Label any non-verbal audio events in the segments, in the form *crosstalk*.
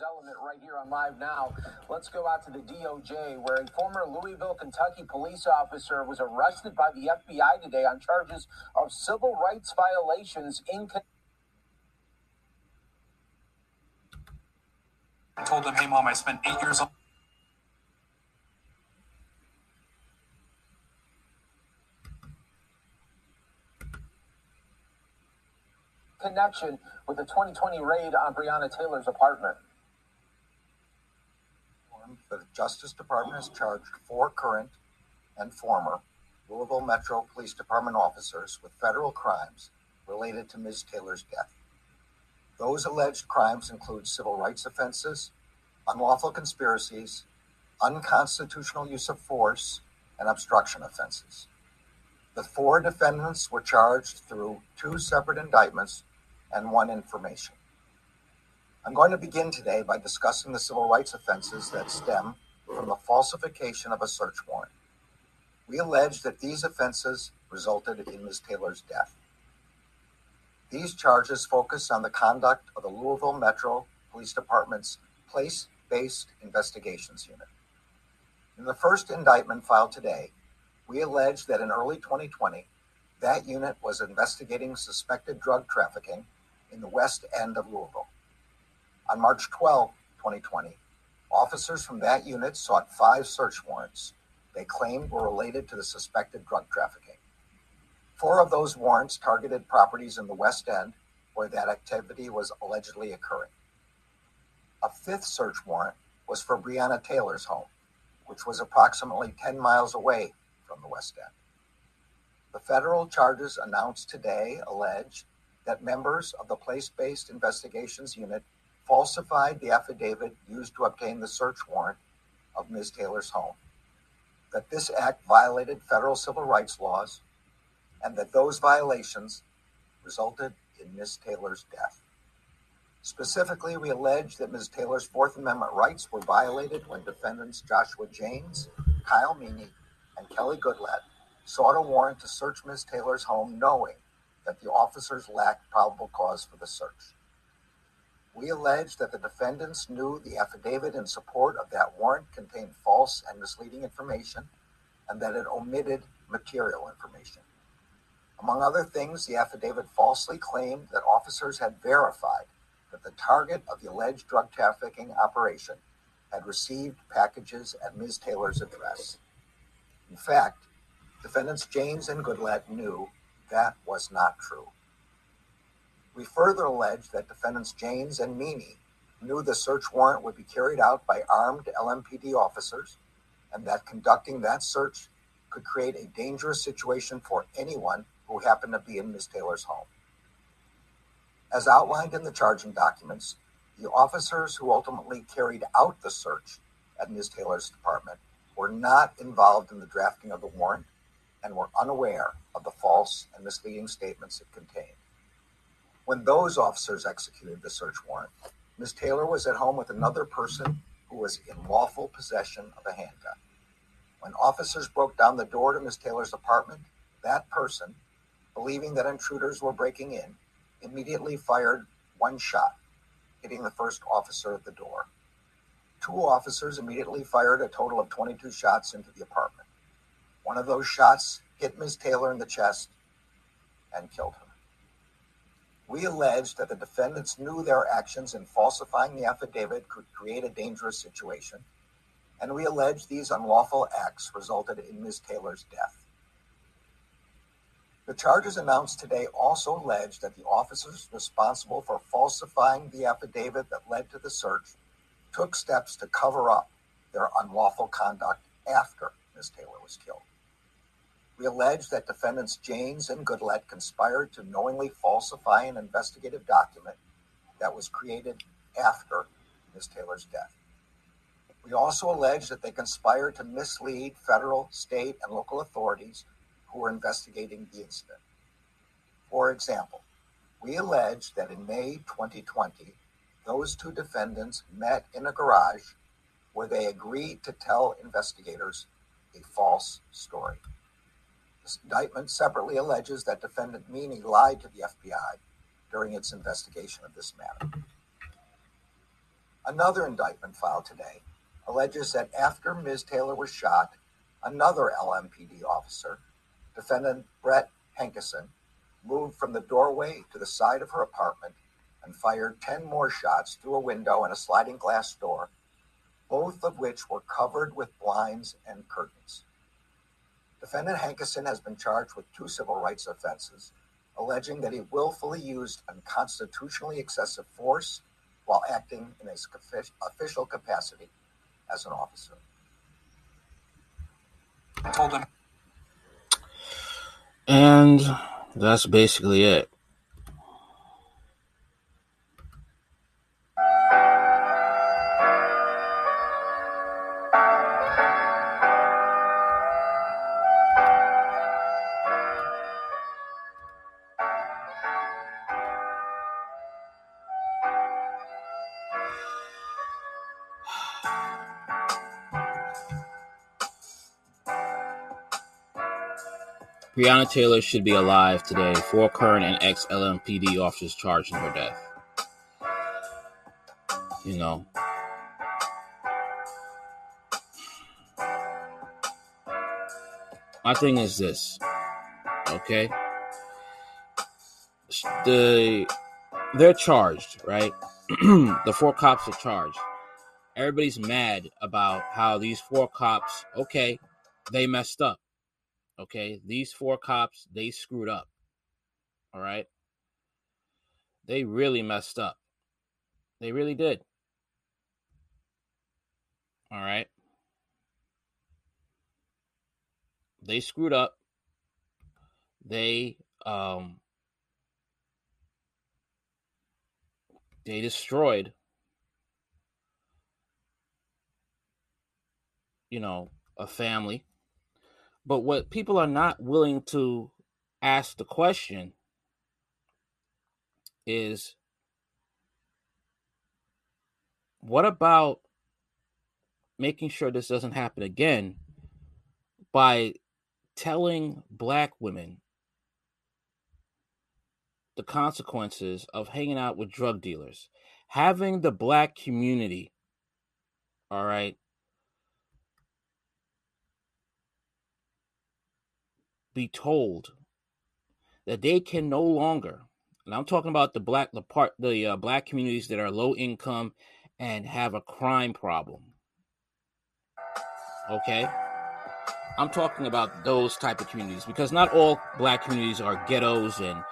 news element right here on Live Now. Let's go out to the DOJ, where a former Louisville, Kentucky police officer was arrested by the FBI today on charges of civil rights violations in. I told them, hey, mom, I spent eight years on. connection with the 2020 raid on Breonna Taylor's apartment. The Justice Department has charged four current and former Louisville Metro Police Department officers with federal crimes related to Ms. Taylor's death. Those alleged crimes include civil rights offenses, unlawful conspiracies, unconstitutional use of force, and obstruction offenses. The four defendants were charged through two separate indictments and one information. I'm going to begin today by discussing the civil rights offenses that stem from the falsification of a search warrant. We allege that these offenses resulted in Ms. Taylor's death. These charges focus on the conduct of the Louisville Metro Police Department's place based investigations unit. In the first indictment filed today, we allege that in early 2020, that unit was investigating suspected drug trafficking in the west end of Louisville. On March 12, 2020, officers from that unit sought five search warrants they claimed were related to the suspected drug trafficking. Four of those warrants targeted properties in the West End where that activity was allegedly occurring. A fifth search warrant was for Breonna Taylor's home, which was approximately 10 miles away from the West End. The federal charges announced today allege that members of the place based investigations unit falsified the affidavit used to obtain the search warrant of Ms. Taylor's home, that this act violated federal civil rights laws, and that those violations resulted in Ms. Taylor's death. Specifically, we allege that Ms. Taylor's Fourth Amendment rights were violated when defendants Joshua Jaynes, Kyle Meany, and Kelly Goodlett sought a warrant to search Ms. Taylor's home knowing that the officers lacked probable cause for the search. We allege that the defendants knew the affidavit in support of that warrant contained false and misleading information and that it omitted material information. Among other things, the affidavit falsely claimed that officers had verified that the target of the alleged drug trafficking operation had received packages at Ms. Taylor's address. In fact, defendants Jaynes and Goodlett knew that was not true. We further allege that defendants Jaynes and Meany knew the search warrant would be carried out by armed LMPD officers and that conducting that search could create a dangerous situation for anyone who happened to be in Ms. Taylor's home. As outlined in the charging documents, the officers who ultimately carried out the search at Ms. Taylor's department were not involved in the drafting of the warrant and were unaware of the false and misleading statements it contained. When those officers executed the search warrant, Ms. Taylor was at home with another person who was in lawful possession of a handgun. When officers broke down the door to Ms. Taylor's apartment, that person, believing that intruders were breaking in, immediately fired one shot, hitting the first officer at the door. Two officers immediately fired a total of 22 shots into the apartment. One of those shots hit Ms. Taylor in the chest and killed her. We allege that the defendants knew their actions in falsifying the affidavit could create a dangerous situation, and we allege these unlawful acts resulted in Ms. Taylor's death. The charges announced today also allege that the officers responsible for falsifying the affidavit that led to the search took steps to cover up their unlawful conduct after Ms. Taylor was killed. We allege that defendants Jaynes and Goodlett conspired to knowingly falsify an investigative document that was created after Ms. Taylor's death. We also allege that they conspired to mislead federal, state, and local authorities who were investigating the incident. For example, we allege that in May 2020, those two defendants met in a garage where they agreed to tell investigators a false story indictment separately alleges that defendant Meany lied to the FBI during its investigation of this matter. Another indictment filed today alleges that after Ms. Taylor was shot, another LMPD officer, defendant Brett Hankison, moved from the doorway to the side of her apartment and fired 10 more shots through a window and a sliding glass door, both of which were covered with blinds and curtains. Defendant Hankison has been charged with two civil rights offenses, alleging that he willfully used unconstitutionally excessive force while acting in his official capacity as an officer. I told him. And that's basically it. Breonna Taylor should be alive today. Four current and ex LMPD officers charged in her death. You know. My thing is this, okay? The they're charged, right? *clears throat* the four cops are charged. Everybody's mad about how these four cops, okay, they messed up. Okay, these four cops, they screwed up. All right. They really messed up. They really did. All right. They screwed up. They um they destroyed you know a family but what people are not willing to ask the question is what about making sure this doesn't happen again by telling black women the consequences of hanging out with drug dealers, having the black community, all right, be told that they can no longer, and I'm talking about the black the part the uh, black communities that are low income and have a crime problem. Okay? I'm talking about those type of communities because not all black communities are ghettos and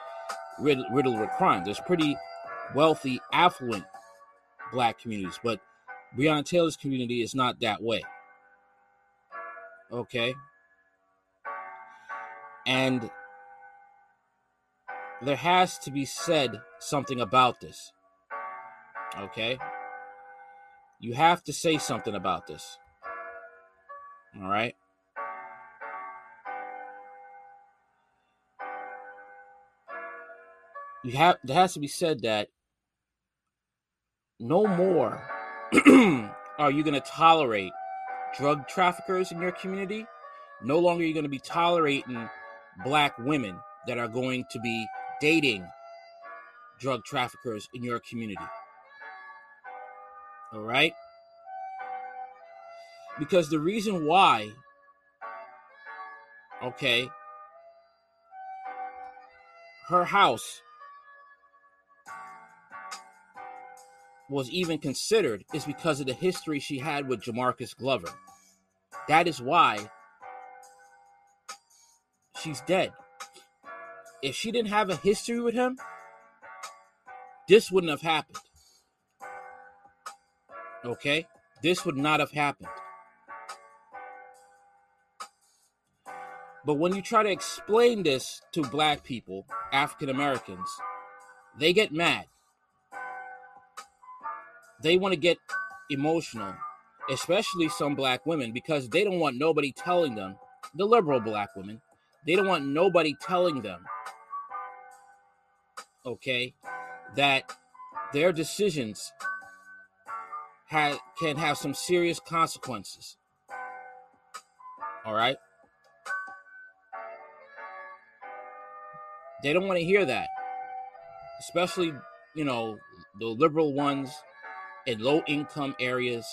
riddled with crime. There's pretty wealthy, affluent black communities, but Breonna Taylor's community is not that way. Okay? And there has to be said something about this. Okay? You have to say something about this. All right? You have there has to be said that no more *clears throat* are you going to tolerate drug traffickers in your community. No longer are you going to be tolerating black women that are going to be dating drug traffickers in your community. All right? Because the reason why, okay, her house was even considered is because of the history she had with Jamarcus Glover. That is why she's dead. If she didn't have a history with him, this wouldn't have happened. Okay? This would not have happened. But when you try to explain this to black people, African Americans, they get mad. They want to get emotional, especially some black women, because they don't want nobody telling them, the liberal black women, they don't want nobody telling them, okay, that their decisions ha- can have some serious consequences. All right? They don't want to hear that. Especially, you know, the liberal ones in low income areas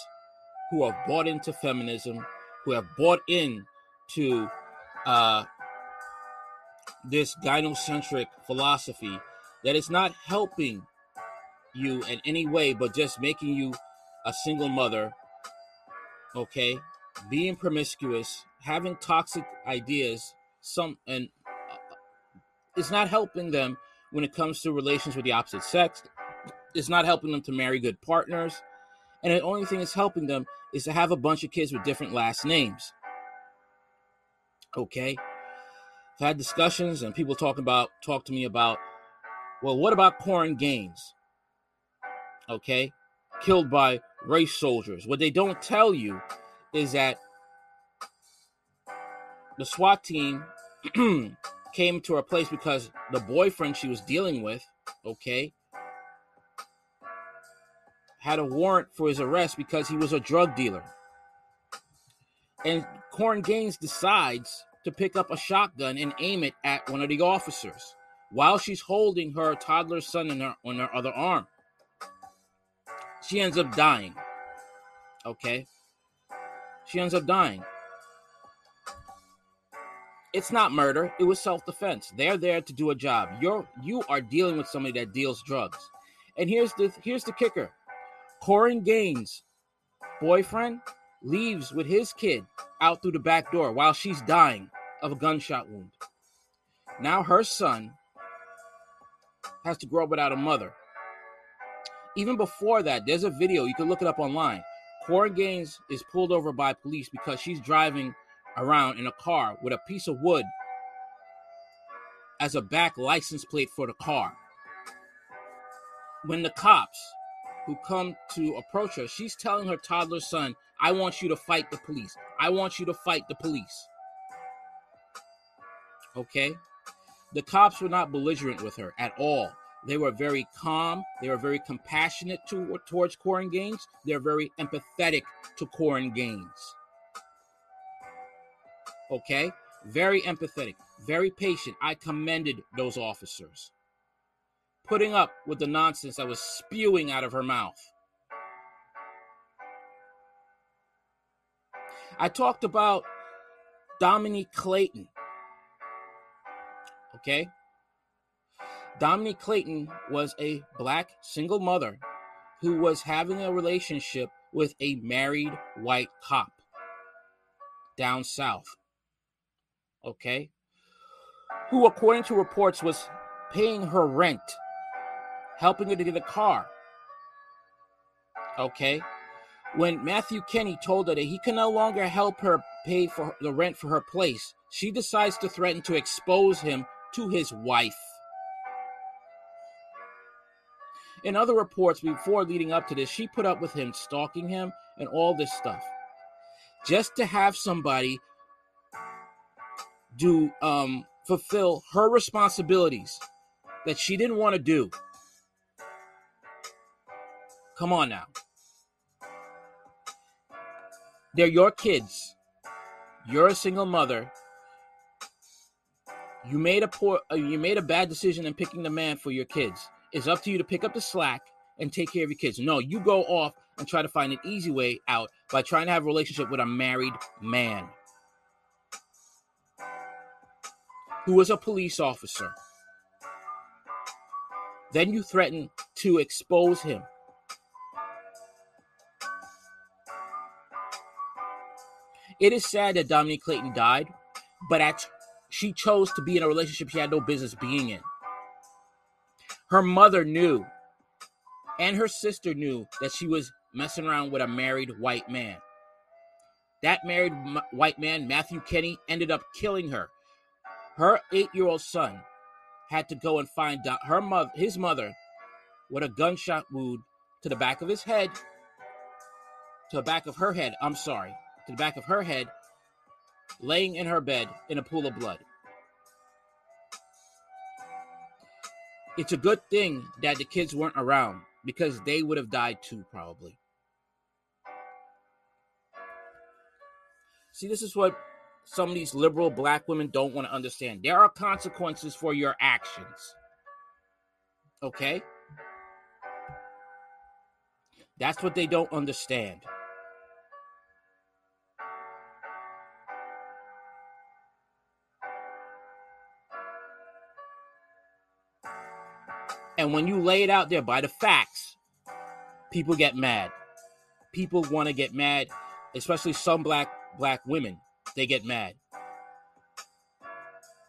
who have bought into feminism, who have bought into uh, this gynocentric philosophy that is not helping you in any way, but just making you a single mother, okay, being promiscuous, having toxic ideas, some and uh, it's not helping them when it comes to relations with the opposite sex. It's not helping them to marry good partners. And the only thing that's helping them is to have a bunch of kids with different last names. Okay. I've had discussions and people talking about talk to me about, well, what about Korryn Gaines? Okay. Killed by race soldiers. What they don't tell you is that the SWAT team *clears throat* came to her place because the boyfriend she was dealing with, okay, had a warrant for his arrest because he was a drug dealer. And Korryn Gaines decides to pick up a shotgun and aim it at one of the officers while she's holding her toddler son in her on her other arm. She ends up dying. Okay? She ends up dying. It's not murder, it was self-defense. They're there to do a job. You're you are dealing with somebody that deals drugs. And here's the here's the kicker. Korryn Gaines' boyfriend leaves with his kid out through the back door while she's dying of a gunshot wound. Now her son has to grow up without a mother. Even before that, there's a video, you can look it up online. Korryn Gaines is pulled over by police because she's driving around in a car with a piece of wood as a back license plate for the car. When the cops who come to approach her, she's telling her toddler son, I want you to fight the police. I want you to fight the police. Okay? The cops were not belligerent with her at all. They were very calm. They were very compassionate to, towards Korryn Gaines. They're very empathetic to Korryn Gaines. Okay? Very empathetic, very patient. I commended those officers. Putting up with the nonsense that was spewing out of her mouth. I talked about Dominique Clayton. Okay? Dominique Clayton was a black single mother who was having a relationship with a married white cop down south. Okay? Who, according to reports, was paying her rent, helping her to get a car. Okay? When Matthew Kinne told her that he can no longer help her pay for the rent for her place, she decides to threaten to expose him to his wife. In other reports before leading up to this, she put up with him stalking him and all this stuff. Just to have somebody do um fulfill her responsibilities that she didn't want to do. Come on now. They're your kids. You're a single mother. You made a poor uh, you made a bad decision in picking the man for your kids. It's up to you to pick up the slack and take care of your kids. No, you go off and try to find an easy way out by trying to have a relationship with a married man who was a police officer. Then you threaten to expose him. It is sad that Dominique Clayton died, but at, she chose to be in a relationship she had no business being in. Her mother knew, and her sister knew that she was messing around with a married white man. That married m- white man, Matthew Kinne, ended up killing her. Her eight-year-old son had to go and find her mother, his mother, with a gunshot wound to the back of his head, to the back of her head. I'm sorry, to the back of her head, laying in her bed in a pool of blood. It's a good thing that the kids weren't around because they would have died too, probably. See, this is what some of these liberal black women don't want to understand. There are consequences for your actions. Okay? That's what they don't understand. And when you lay it out there by the facts, people get mad. People want to get mad, especially some black black women. They get mad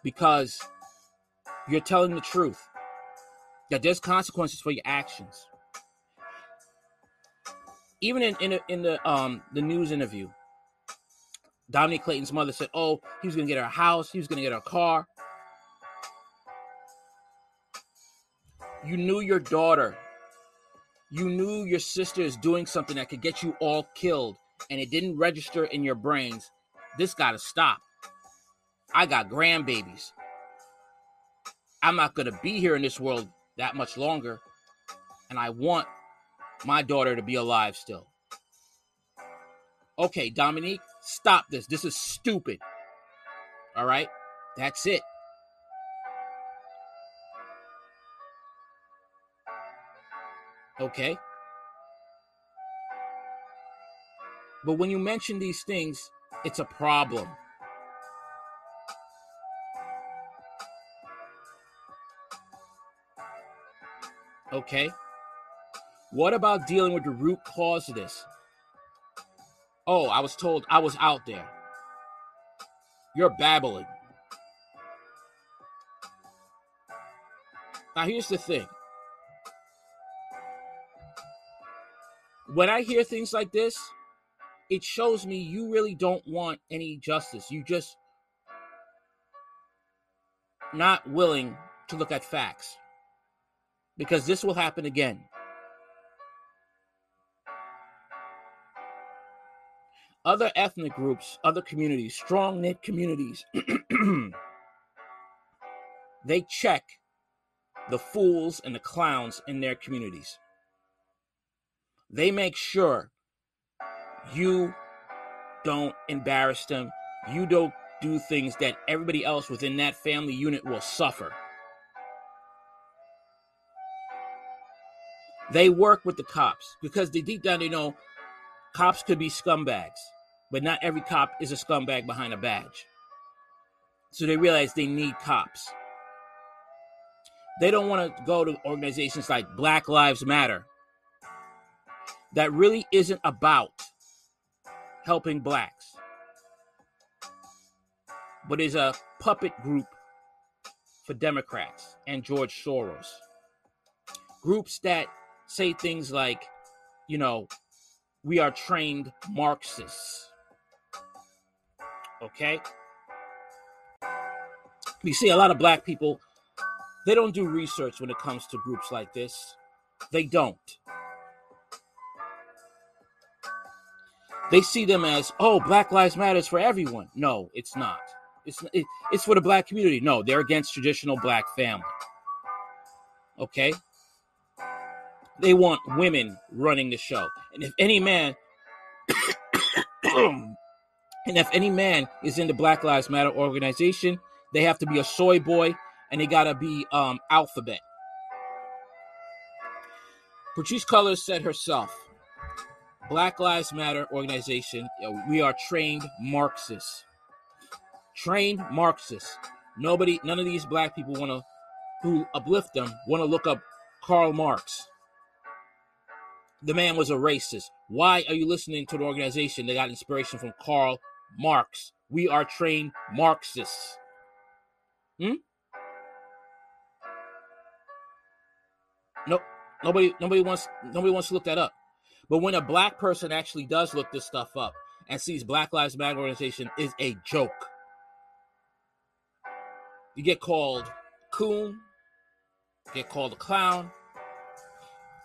because you're telling the truth. That there's consequences for your actions. Even in in, in the um the news interview, Dominique Clayton's mother said, "Oh, he was going to get her a house. He was going to get her a car." You knew your daughter. You knew your sister is doing something that could get you all killed, and it didn't register in your brains. This got to stop. I got grandbabies. I'm not going to be here in this world that much longer. And I want my daughter to be alive still. Okay, Dominique, stop this. This is stupid. All right? That's it. Okay. But when you mention these things, it's a problem. Okay. What about dealing with the root cause of this? Oh, I was told I was out there. You're babbling. Now, here's the thing when I hear things like this, it shows me you really don't want any justice. You just not willing to look at facts. Because this will happen again. Other ethnic groups, other communities, strong knit communities, *clears throat* they check the fools and the clowns in their communities. They make sure you don't embarrass them. You don't do things that everybody else within that family unit will suffer. They work with the cops because they deep down they know cops could be scumbags, but not every cop is a scumbag behind a badge. So they realize they need cops. They don't want to go to organizations like Black Lives Matter that really isn't about helping blacks, but is a puppet group for Democrats and George Soros. Groups that say things like, you know, we are trained Marxists. Okay? We see a lot of black people, they don't do research when it comes to groups like this. They don't. They see them as, oh, Black Lives Matters for everyone. No, it's not. It's it, it's for the black community. No, they're against traditional black family. Okay? They want women running the show. And if any man *coughs* and if any man is in the Black Lives Matter organization, they have to be a soy boy and they gotta be um alphabet. Patrisse Cullors said herself, Black Lives Matter organization, we are trained Marxists. Trained Marxists. Nobody, none of these black people want to, who uplift them, want to look up Karl Marx. The man was a racist. Why are you listening to the organization that got inspiration from Karl Marx? We are trained Marxists. Hmm? Nope. Nobody nobody wants nobody wants to look that up. But when a black person actually does look this stuff up and sees Black Lives Matter organization is a joke, you get called coon, get called a clown.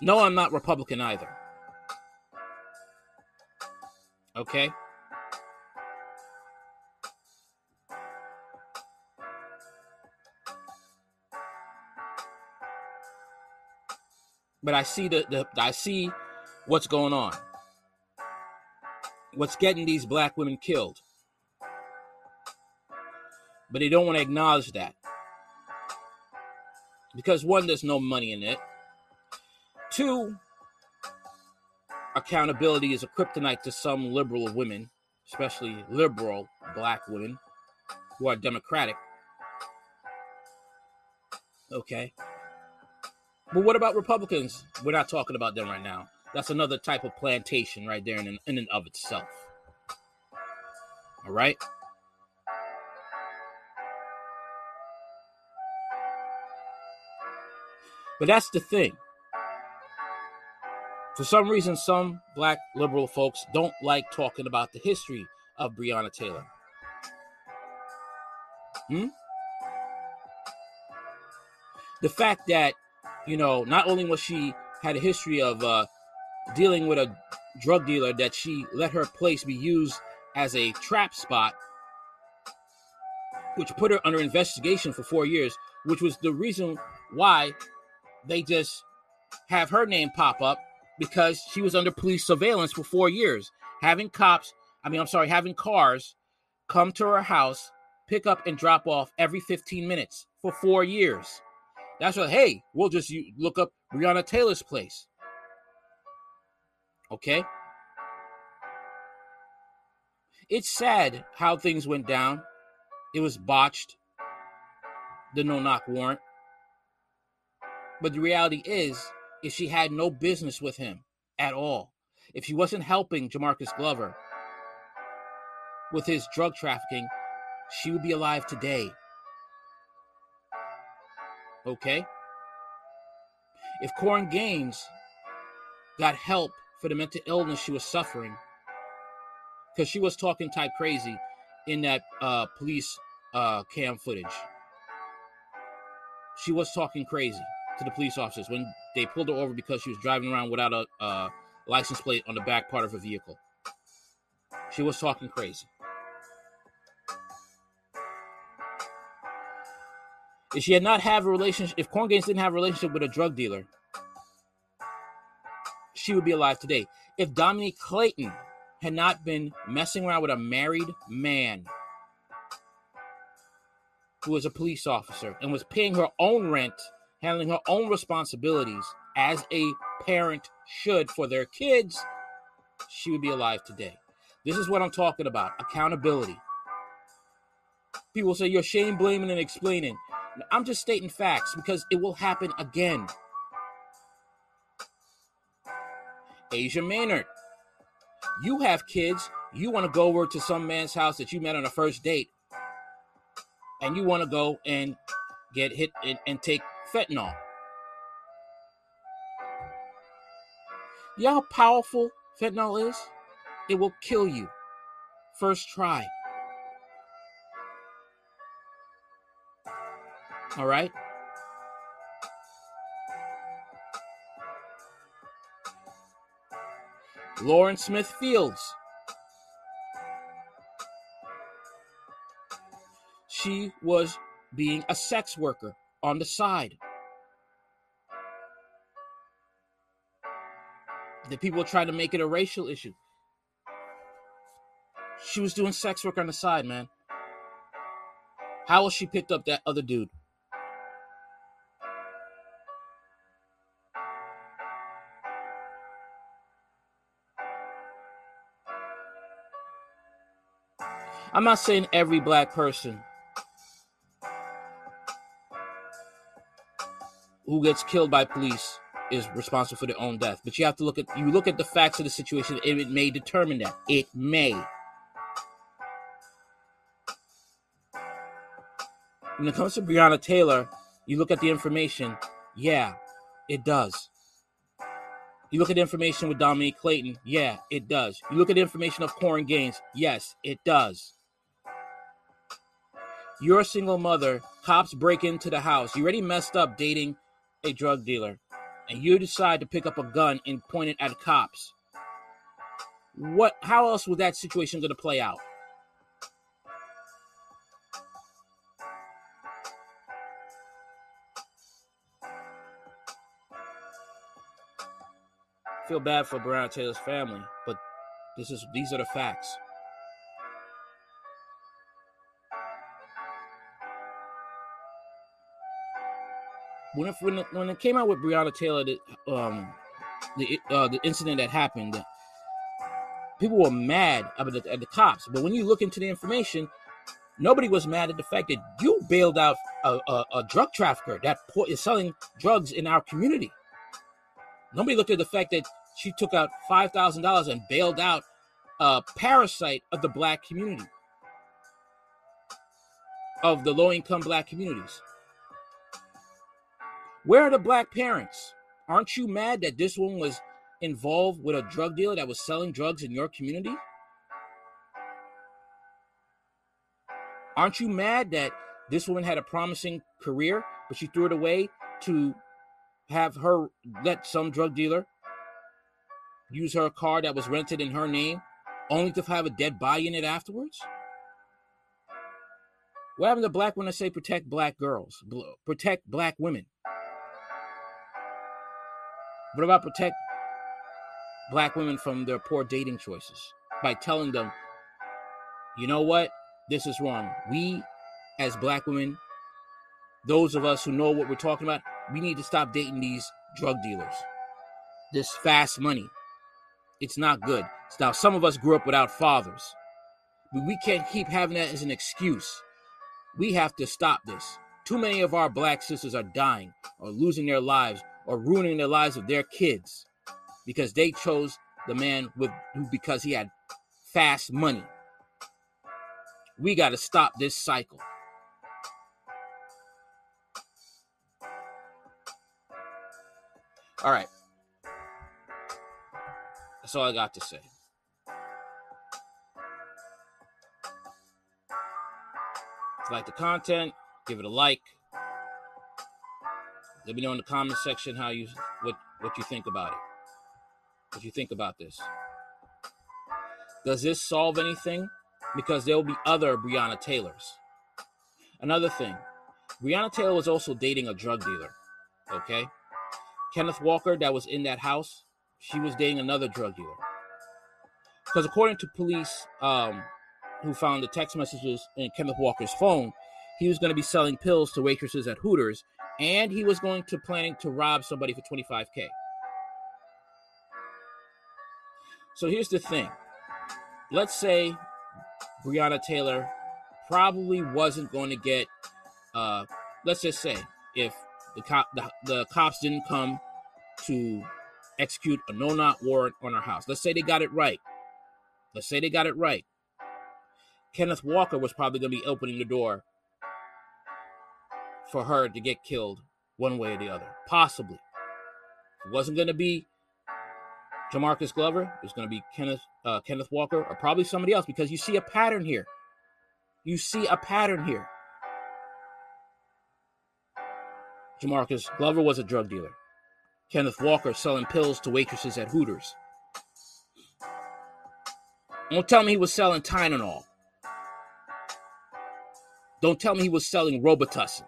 No, I'm not Republican either. Okay? But I see the, the I see what's going on, what's getting these black women killed. But they don't want to acknowledge that. Because one, there's no money in it. Two, accountability is a kryptonite to some liberal women, especially liberal black women who are democratic. Okay. But what about Republicans? We're not talking about them right now. That's another type of plantation right there in, in and of itself. All right. But that's the thing. For some reason, some black liberal folks don't like talking about the history of Breonna Taylor. Hmm? The fact that, you know, not only was she had a history of uh, dealing with a drug dealer, that she let her place be used as a trap spot, which put her under investigation for four years, which was the reason why they just have her name pop up because she was under police surveillance for four years, having cops, I mean, I'm sorry, having cars come to her house, pick up and drop off every 15 minutes for four years. That's what, hey, we'll just look up Breonna Taylor's place. Okay? It's sad how things went down. It was botched, the no knock warrant. But the reality is, is she had no business with him at all. If she wasn't helping Jamarcus Glover with his drug trafficking, she would be alive today. Okay? If Korryn Gaines got help for the mental illness she was suffering, because she was talking type crazy in that uh, police uh, cam footage. She was talking crazy to the police officers when they pulled her over because she was driving around without a uh, license plate on the back part of her vehicle. She was talking crazy. If she had not have a relationship, if Korryn Gaines didn't have a relationship with a drug dealer, she would be alive today. If Dominique Clayton had not been messing around with a married man who was a police officer and was paying her own rent, handling her own responsibilities as a parent should for their kids, she would be alive today. This is what I'm talking about accountability. People say you're shame blaming and explaining. I'm just stating facts because it will happen again. Asia Maynard. You have kids. You want to go over to some man's house that you met on a first date, and you want to go and get hit and, and take fentanyl. You know how powerful fentanyl is? It will kill you. First try. All right? Lauren Smith Fields. She was being a sex worker on the side. The people trying to make it a racial issue. She was doing sex work on the side, man. How was she picked up that other dude? I'm not saying every black person who gets killed by police is responsible for their own death, but you have to look at you look at the facts of the situation. It may determine that. It may. When it comes to Breonna Taylor, you look at the information. Yeah, it does. You look at the information with Dominique Clayton. Yeah, it does. You look at the information of Korryn Gaines. Yes, it does. You're a single mother. Cops break into the house. You already messed up dating a drug dealer, and you decide to pick up a gun and point it at cops. What? How else was that situation to play out? Feel bad for Breonna Taylor's family, but this is these are the facts. When it, when it, when it came out with Breonna Taylor, the um the uh, the incident that happened, people were mad at the, at the cops. But when you look into the information, nobody was mad at the fact that you bailed out a, a, a drug trafficker that is selling drugs in our community. Nobody looked at the fact that she took out $5,000 and bailed out a parasite of the black community, of the low income black communities. Where are the black parents? Aren't you mad that this one was involved with a drug dealer that was selling drugs in your community? Aren't you mad that this woman had a promising career, but she threw it away to have her let some drug dealer use her car that was rented in her name only to have a dead body in it afterwards? What happened to black women that say protect black girls, protect black women? What about protect black women from their poor dating choices by telling them, you know what? This is wrong. We, as black women, those of us who know what we're talking about, we need to stop dating these drug dealers. This fast money. It's not good. Now, some of us grew up without fathers. But we can't keep having that as an excuse. We have to stop this. Too many of our black sisters are dying or losing their lives or ruining the lives of their kids because they chose the man with who because he had fast money. We got to stop this cycle. All right. That's all I got to say. If you like the content, give it a like. Let me know in the comment section how you what what you think about it. What you think about this. Does this solve anything? Because there will be other Breonna Taylors. Another thing, Breonna Taylor was also dating a drug dealer. Okay? Kenneth Walker, that was in that house, she was dating another drug dealer. Because according to police um, who found the text messages in Kenneth Walker's phone, he was going to be selling pills to waitresses at Hooters and he was going to planning to rob somebody for 25k. So here's the thing. Let's say Breonna Taylor probably wasn't going to get uh let's just say if the cop the, the cops didn't come to execute a no not warrant on her house. Let's say they got it right. Let's say they got it right. Kenneth Walker was probably going to be opening the door for her to get killed one way or the other. Possibly. It wasn't going to be Jamarcus Glover. It was going to be Kenneth uh, Kenneth Walker or probably somebody else because you see a pattern here. You see a pattern here. Jamarcus Glover was a drug dealer. Kenneth Walker selling pills to waitresses at Hooters. Don't tell me he was selling Tylenol. Don't tell me he was selling Robitussin.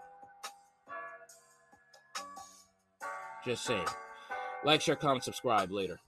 Just saying. Like, share, comment, subscribe later.